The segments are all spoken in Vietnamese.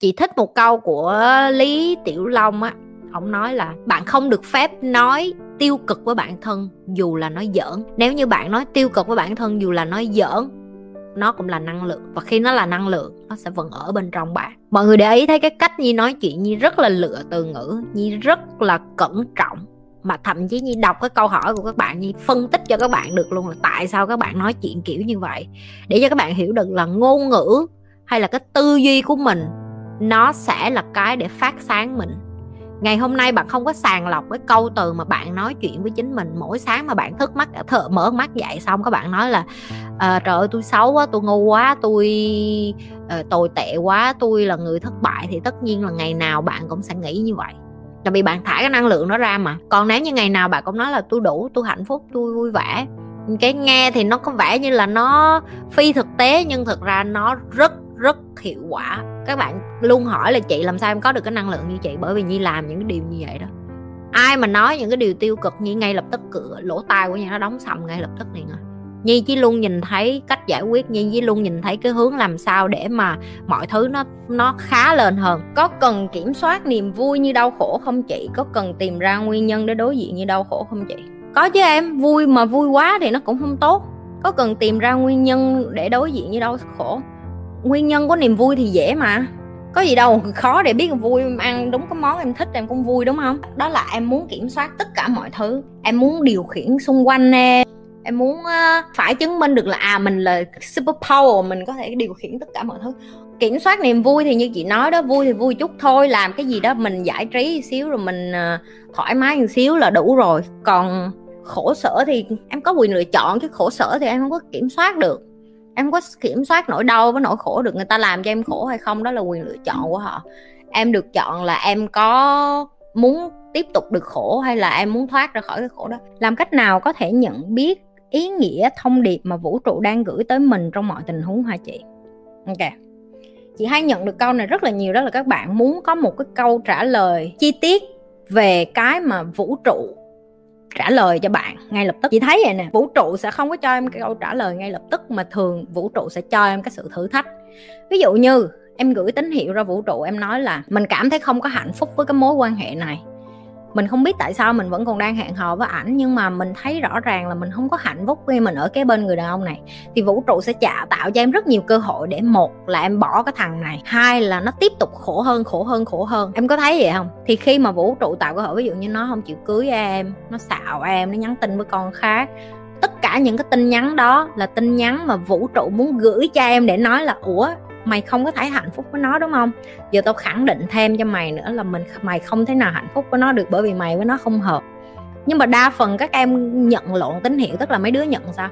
chị thích một câu của lý tiểu long á. Ông nói là, bạn không được phép nói tiêu cực với bản thân dù là nói giỡn. Nếu như bạn nói tiêu cực với bản thân dù là nói giỡn, nó cũng là năng lượng. Và khi nó là năng lượng, nó sẽ vẫn ở bên trong bạn. Mọi người để ý thấy cái cách nhi nói chuyện. Nhi rất là lựa từ ngữ. Nhi rất là cẩn trọng. Mà thậm chí nhi đọc cái câu hỏi của các bạn, nhi phân tích cho các bạn được luôn là tại sao các bạn nói chuyện kiểu như vậy. Để cho các bạn hiểu được là ngôn ngữ hay là cái tư duy của mình nó sẽ là cái để phát sáng mình. Ngày hôm nay bạn không có sàng lọc cái câu từ mà bạn nói chuyện với chính mình. Mỗi sáng mà bạn thức mắt thợ mở mắt dậy xong các bạn nói là à, trời ơi tôi xấu quá tôi ngu quá tôi uh, tồi tệ quá tôi là người thất bại. Thì tất nhiên là ngày nào bạn cũng sẽ nghĩ như vậy. Tại vì bạn thả cái năng lượng đó ra mà. Còn nếu như ngày nào bạn cũng nói là tôi đủ tôi hạnh phúc tôi vui vẻ. Cái nghe thì nó có vẻ như là nó phi thực tế nhưng thực ra nó rất rất hiệu quả. Các bạn luôn hỏi là chị làm sao em có được cái năng lượng như chị? Bởi vì nhi làm những cái điều như vậy đó. Ai mà nói những cái điều tiêu cực như ngay lập tức cửa, lỗ tai của nhi nó đóng sầm ngay lập tức liền à. Nhi chỉ luôn nhìn thấy cách giải quyết, nhi chỉ luôn nhìn thấy cái hướng làm sao để mà mọi thứ nó nó khá lên hơn. Có cần kiểm soát niềm vui như đau khổ không chị? Có cần tìm ra nguyên nhân để đối diện như đau khổ không chị? Có chứ em, vui mà vui quá thì nó cũng không tốt. Có cần tìm ra nguyên nhân để đối diện như đau khổ? Nguyên nhân của niềm vui thì dễ mà. Có gì đâu, khó để biết vui, ăn đúng cái món em thích em cũng vui, đúng không? Đó là em muốn kiểm soát tất cả mọi thứ. Em muốn điều khiển xung quanh em. Em muốn ờ, phải chứng minh được là à mình là super power, mình có thể điều khiển tất cả mọi thứ. Kiểm soát niềm vui thì như chị nói đó, vui thì vui chút thôi, làm cái gì đó mình giải trí một xíu rồi mình ờ, thoải mái một xíu là đủ rồi. Còn khổ sở thì em có quyền lựa chọn, chứ khổ sở thì em không có kiểm soát được em có kiểm soát nỗi đau với nỗi khổ được người ta làm cho em khổ hay không, đó là quyền lựa chọn của họ. Em được chọn là em có muốn tiếp tục được khổ hay là em muốn thoát ra khỏi cái khổ đó. Làm cách nào có thể nhận biết ý nghĩa thông điệp mà vũ trụ đang gửi tới mình trong mọi tình huống hả chị? Ok. Chị hay nhận được câu này rất là nhiều, đó là các bạn muốn có một cái câu trả lời chi tiết về cái mà vũ trụ trả lời cho bạn ngay lập tức. Chị thấy vậy nè, vũ trụ sẽ không có cho em cái câu trả lời ngay lập tức mà thường vũ trụ sẽ cho em cái sự thử thách. Ví dụ như, em gửi tín hiệu ra vũ trụ, em nói là, mình cảm thấy không có hạnh phúc với cái mối quan hệ này mình không biết tại sao mình vẫn còn đang hẹn hò với ảnh, nhưng mà mình thấy rõ ràng là mình không có hạnh phúc khi mình ở cái bên người đàn ông này. Thì vũ trụ sẽ trả tạo cho em rất nhiều cơ hội để, một là em bỏ cái thằng này, hai là nó tiếp tục khổ hơn khổ hơn khổ hơn. Em có thấy vậy không? Thì khi mà vũ trụ tạo cơ hội, ví dụ như nó không chịu cưới em, nó xạo em, nó nhắn tin với con khác, tất cả những cái tin nhắn đó là tin nhắn mà vũ trụ muốn gửi cho em để nói là, ủa mày không có thể hạnh phúc với nó, đúng không? Giờ tao khẳng định thêm cho mày nữa là mình, mày không thể nào hạnh phúc với nó được bởi vì mày với nó không hợp nhưng mà đa phần các em nhận lộn tín hiệu, tức là mấy đứa nhận sao?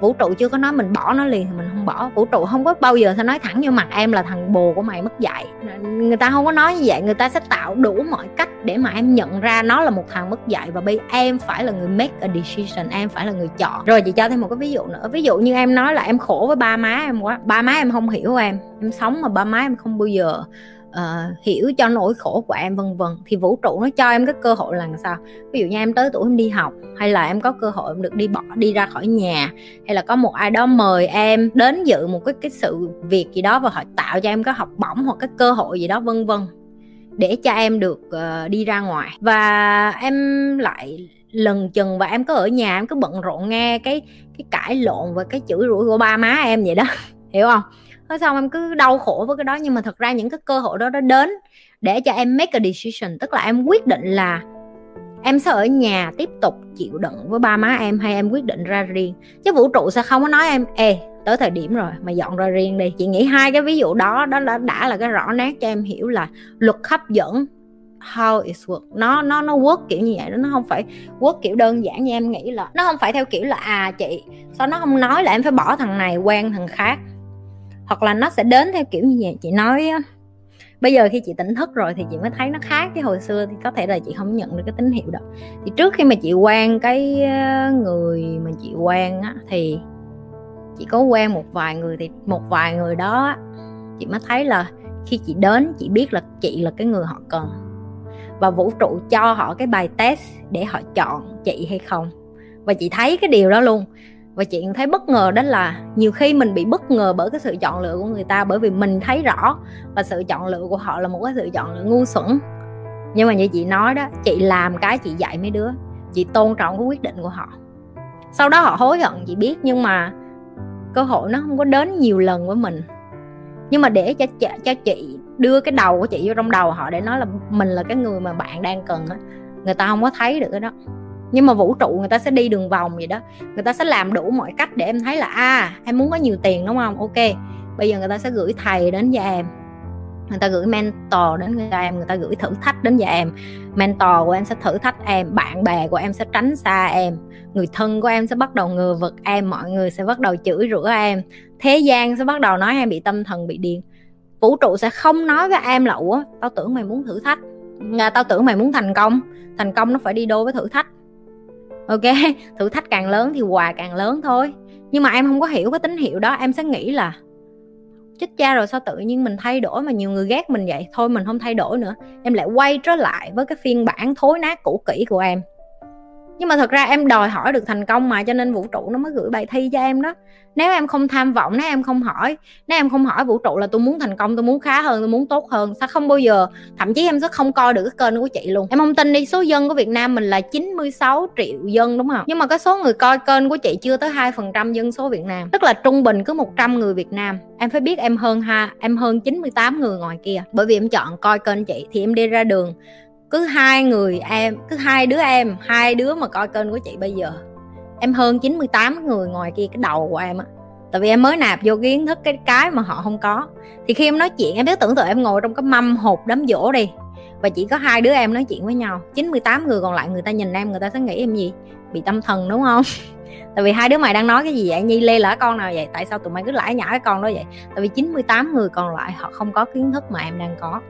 Vũ trụ chưa có nói mình bỏ nó liền thì mình không bỏ. Vũ trụ không có bao giờ sẽ nói thẳng vô mặt em là thằng bồ của mày mất dạy. Người ta không có nói như vậy, người ta sẽ tạo đủ mọi cách để mà em nhận ra nó là một thằng mất dạy. Và bây, em phải là người make a decision, em phải là người chọn. Rồi chị cho thêm một cái ví dụ nữa. Ví dụ như em nói là em khổ với ba má em quá. Ba má em không hiểu em. Em sống mà ba má em không bao giờ uh, hiểu cho nỗi khổ của em vân vân. Thì vũ trụ nó cho em cái cơ hội là sao? Ví dụ như em tới tuổi em đi học hay là em có cơ hội em được đi bỏ đi ra khỏi nhà hay là có một ai đó mời em đến dự một cái cái sự việc gì đó và họ tạo cho em có học bổng hoặc cái cơ hội gì đó vân vân để cho em được uh, đi ra ngoài. Và em lại lần chừng và em cứ ở nhà em cứ bận rộn nghe cái cái cãi lộn và cái chửi rủa của ba má em vậy đó hiểu không? Thế xong em cứ đau khổ với cái đó nhưng mà thật ra những cái cơ hội đó nó đến để cho em make a decision. Tức là em quyết định là em sẽ ở nhà tiếp tục chịu đựng với ba má em hay em quyết định ra riêng? Chứ vũ trụ sẽ không có nói em ê tới thời điểm rồi mà dọn ra riêng đi. Chị nghĩ hai cái ví dụ đó đó đã, đã là cái rõ nét cho em hiểu là luật hấp dẫn how it work. Nó nó nó work kiểu như vậy đó nó không phải work kiểu đơn giản như em nghĩ là nó không phải theo kiểu là à chị sao nó không nói là em phải bỏ thằng này quen thằng khác? Hoặc là nó sẽ đến theo kiểu như vậy. Chị nói bây giờ khi chị tỉnh thức rồi thì chị mới thấy nó khác cái hồi xưa thì có thể là chị không nhận được cái tín hiệu đó. Thì trước khi mà chị quen cái ờ, người mà chị quen á, thì chị có quen một vài người thì một vài người đó chị mới thấy là khi chị đến, chị biết là chị là cái người họ cần. Và vũ trụ cho họ cái bài test để họ chọn chị hay không. Và chị thấy cái điều đó luôn và chị thấy bất ngờ đó là nhiều khi mình bị bất ngờ bởi cái sự chọn lựa của người ta bởi vì mình thấy rõ và sự chọn lựa của họ là một cái sự chọn lựa ngu xuẩn. Nhưng mà như chị nói đó, chị làm cái chị dạy mấy đứa, chị tôn trọng cái quyết định của họ. Sau đó họ hối hận, chị biết nhưng mà cơ hội nó không có đến nhiều lần với mình. Nhưng mà để cho cho chị đưa cái đầu của chị vô trong đầu họ để nói là mình là cái người mà bạn đang cần á, người ta không có thấy được cái đó nhưng mà vũ trụ người ta sẽ đi đường vòng vậy đó. Người ta sẽ làm đủ mọi cách để em thấy là a à, em muốn có nhiều tiền đúng không? Ok bây giờ người ta sẽ gửi thầy đến cho em. Người ta gửi mentor đến cho em người ta gửi thử thách đến cho em. Mentor của em sẽ thử thách em bạn bè của em sẽ tránh xa em. Người thân của em sẽ bắt đầu ngừa vực em mọi người sẽ bắt đầu chửi rủa em. Thế gian sẽ bắt đầu nói em bị tâm thần bị điên. Vũ trụ sẽ không nói với em là ủa tao tưởng mày muốn thử thách. À, tao tưởng mày muốn thành công. Thành công nó phải đi đôi với thử thách ok, thử thách càng lớn thì quà càng lớn thôi. Nhưng mà em không có hiểu cái tín hiệu đó, em sẽ nghĩ là, chết cha rồi sao tự nhiên mình thay đổi mà nhiều người ghét mình vậy? Thôi mình không thay đổi nữa. Em lại quay trở lại với cái phiên bản thối nát cũ kỹ của em nhưng mà thật ra em đòi hỏi được thành công mà, cho nên vũ trụ nó mới gửi bài thi cho em đó. Nếu em không tham vọng, nếu em không hỏi, nếu em không hỏi vũ trụ là tôi muốn thành công, tôi muốn khá hơn, tôi muốn tốt hơn sao không bao giờ, thậm chí em sẽ không coi được cái kênh của chị luôn. Em không tin đi, số dân của Việt Nam mình là 96 triệu dân, đúng không? Nhưng mà cái số người coi kênh của chị chưa tới hai phần trăm dân số Việt Nam. Tức là trung bình cứ 100 người Việt Nam. Em phải biết em hơn ha, em hơn 98 người ngoài kia. Bởi vì em chọn coi kênh chị thì em đi ra đường cứ hai người em cứ hai đứa em hai đứa mà coi kênh của chị bây giờ em hơn 98 người ngoài kia cái đầu của em á. Tại vì em mới nạp vô kiến thức cái cái mà họ không có. Thì khi em nói chuyện em biết tưởng tượng em ngồi trong cái mâm hộp đám dỗ đi và chỉ có hai đứa em nói chuyện với nhau. 98 người còn lại người ta nhìn em người ta sẽ nghĩ em gì? Bị tâm thần đúng không? Tại vì hai đứa mày đang nói cái gì vậy? Nhi lê lỡ con nào vậy? Tại sao tụi mày cứ lãi nhả cái con đó vậy? Tại vì 98 người còn lại họ không có kiến thức mà em đang có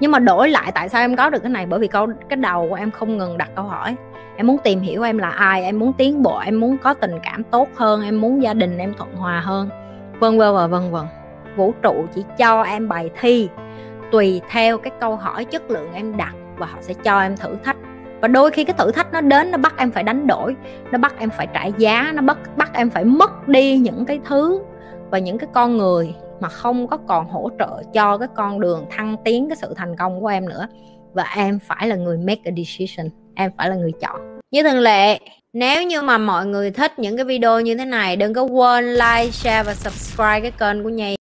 nhưng mà đổi lại tại sao em có được cái này? Bởi vì câu, cái đầu của em không ngừng đặt câu hỏi. Em muốn tìm hiểu em là ai, em muốn tiến bộ, em muốn có tình cảm tốt hơn, em muốn gia đình em thuận hòa hơn. Vân vân và vân vân. Vũ trụ chỉ cho em bài thi, tùy theo cái câu hỏi chất lượng em đặt và họ sẽ cho em thử thách. Và đôi khi cái thử thách nó đến, nó bắt em phải đánh đổi, nó bắt em phải trả giá, nó bắt bắt em phải mất đi những cái thứ và những cái con người mà không có còn hỗ trợ cho cái con đường thăng tiến cái sự thành công của em nữa. Và em phải là người make a decision, em phải là người chọn. Như thường lệ, nếu như mà mọi người thích những cái video như thế này, đừng có quên like, share và subscribe cái kênh của nhi.